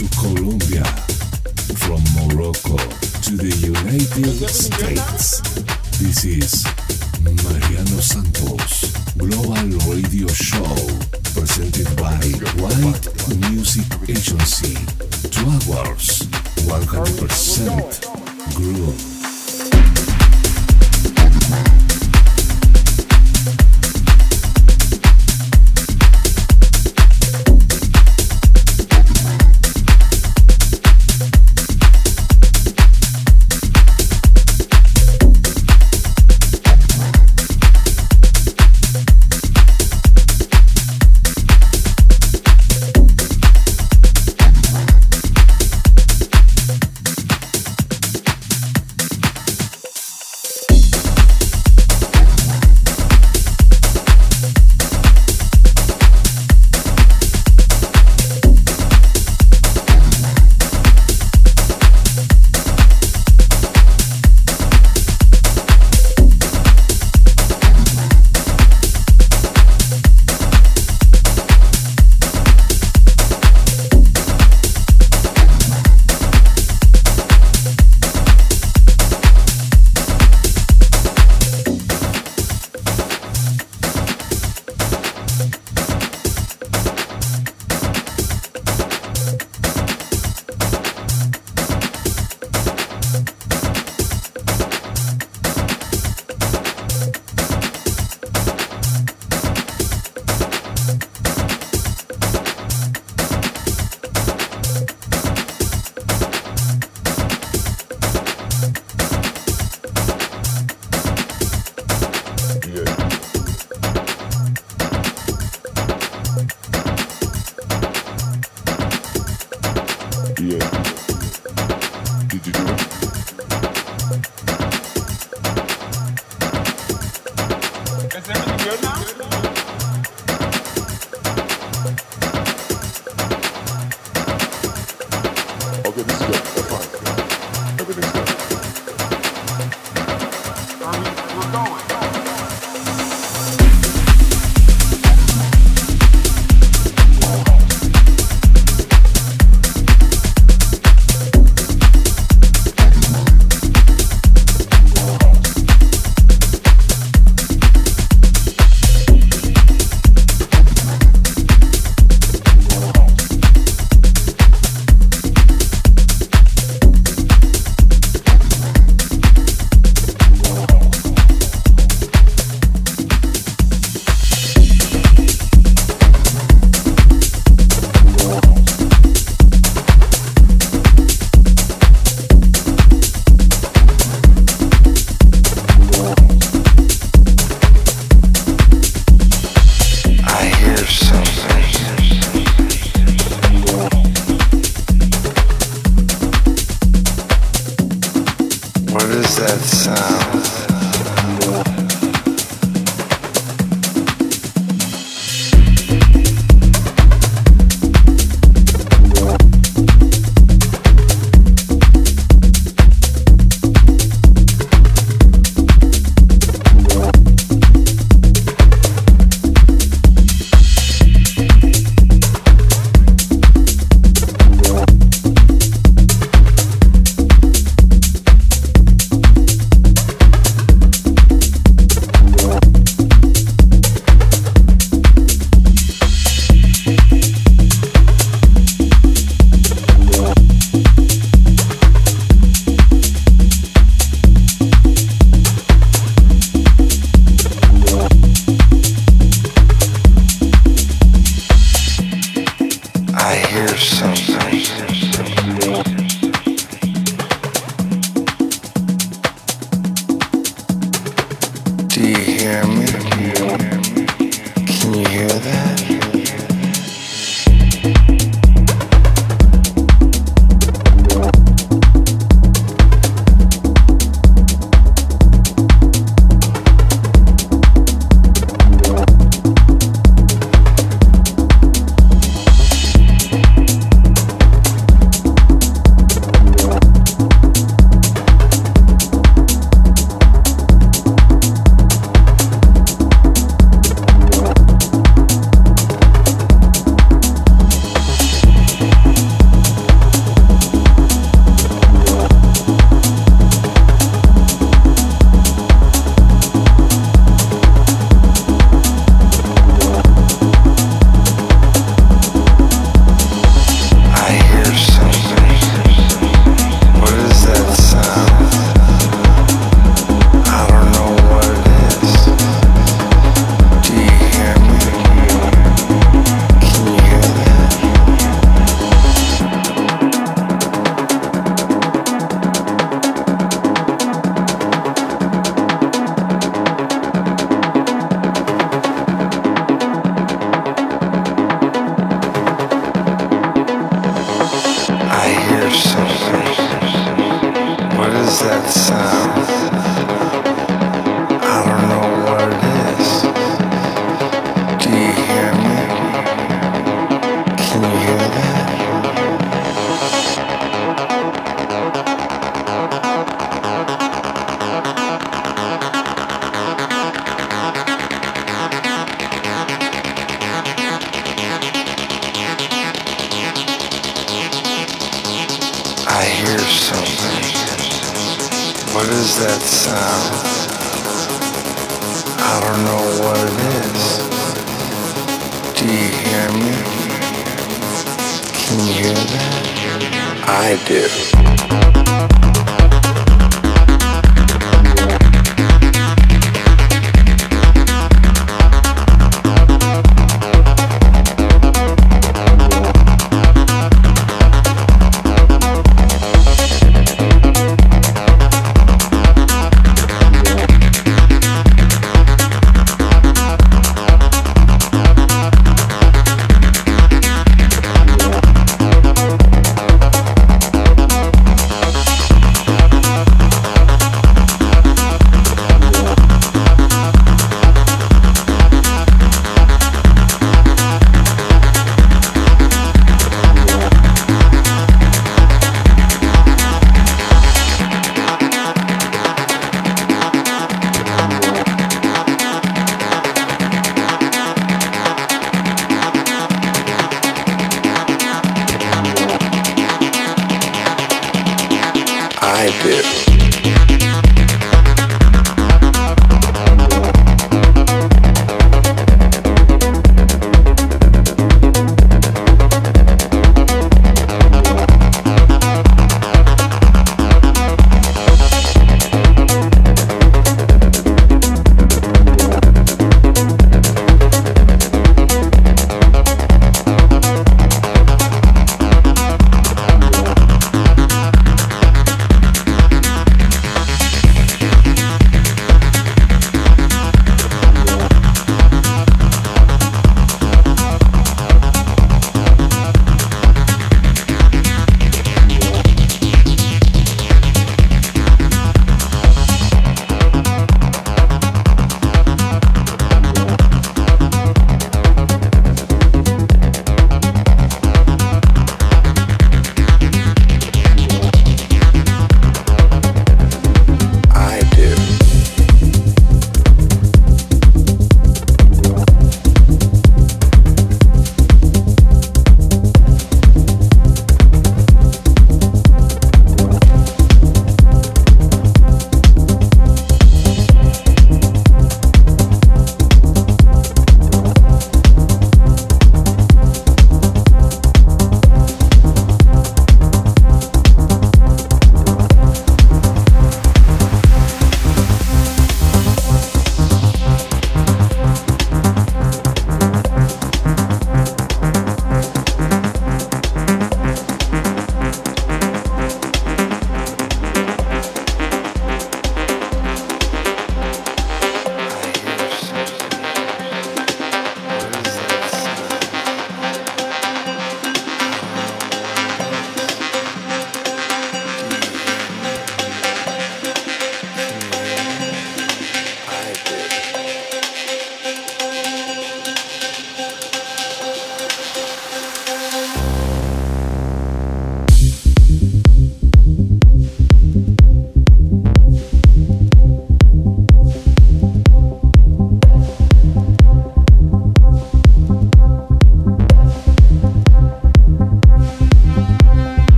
to Colombia, from Morocco to the United States. This is Mariano Santos Global Radio Show presented by White Music Agency. Two hours, 100% groove. like it.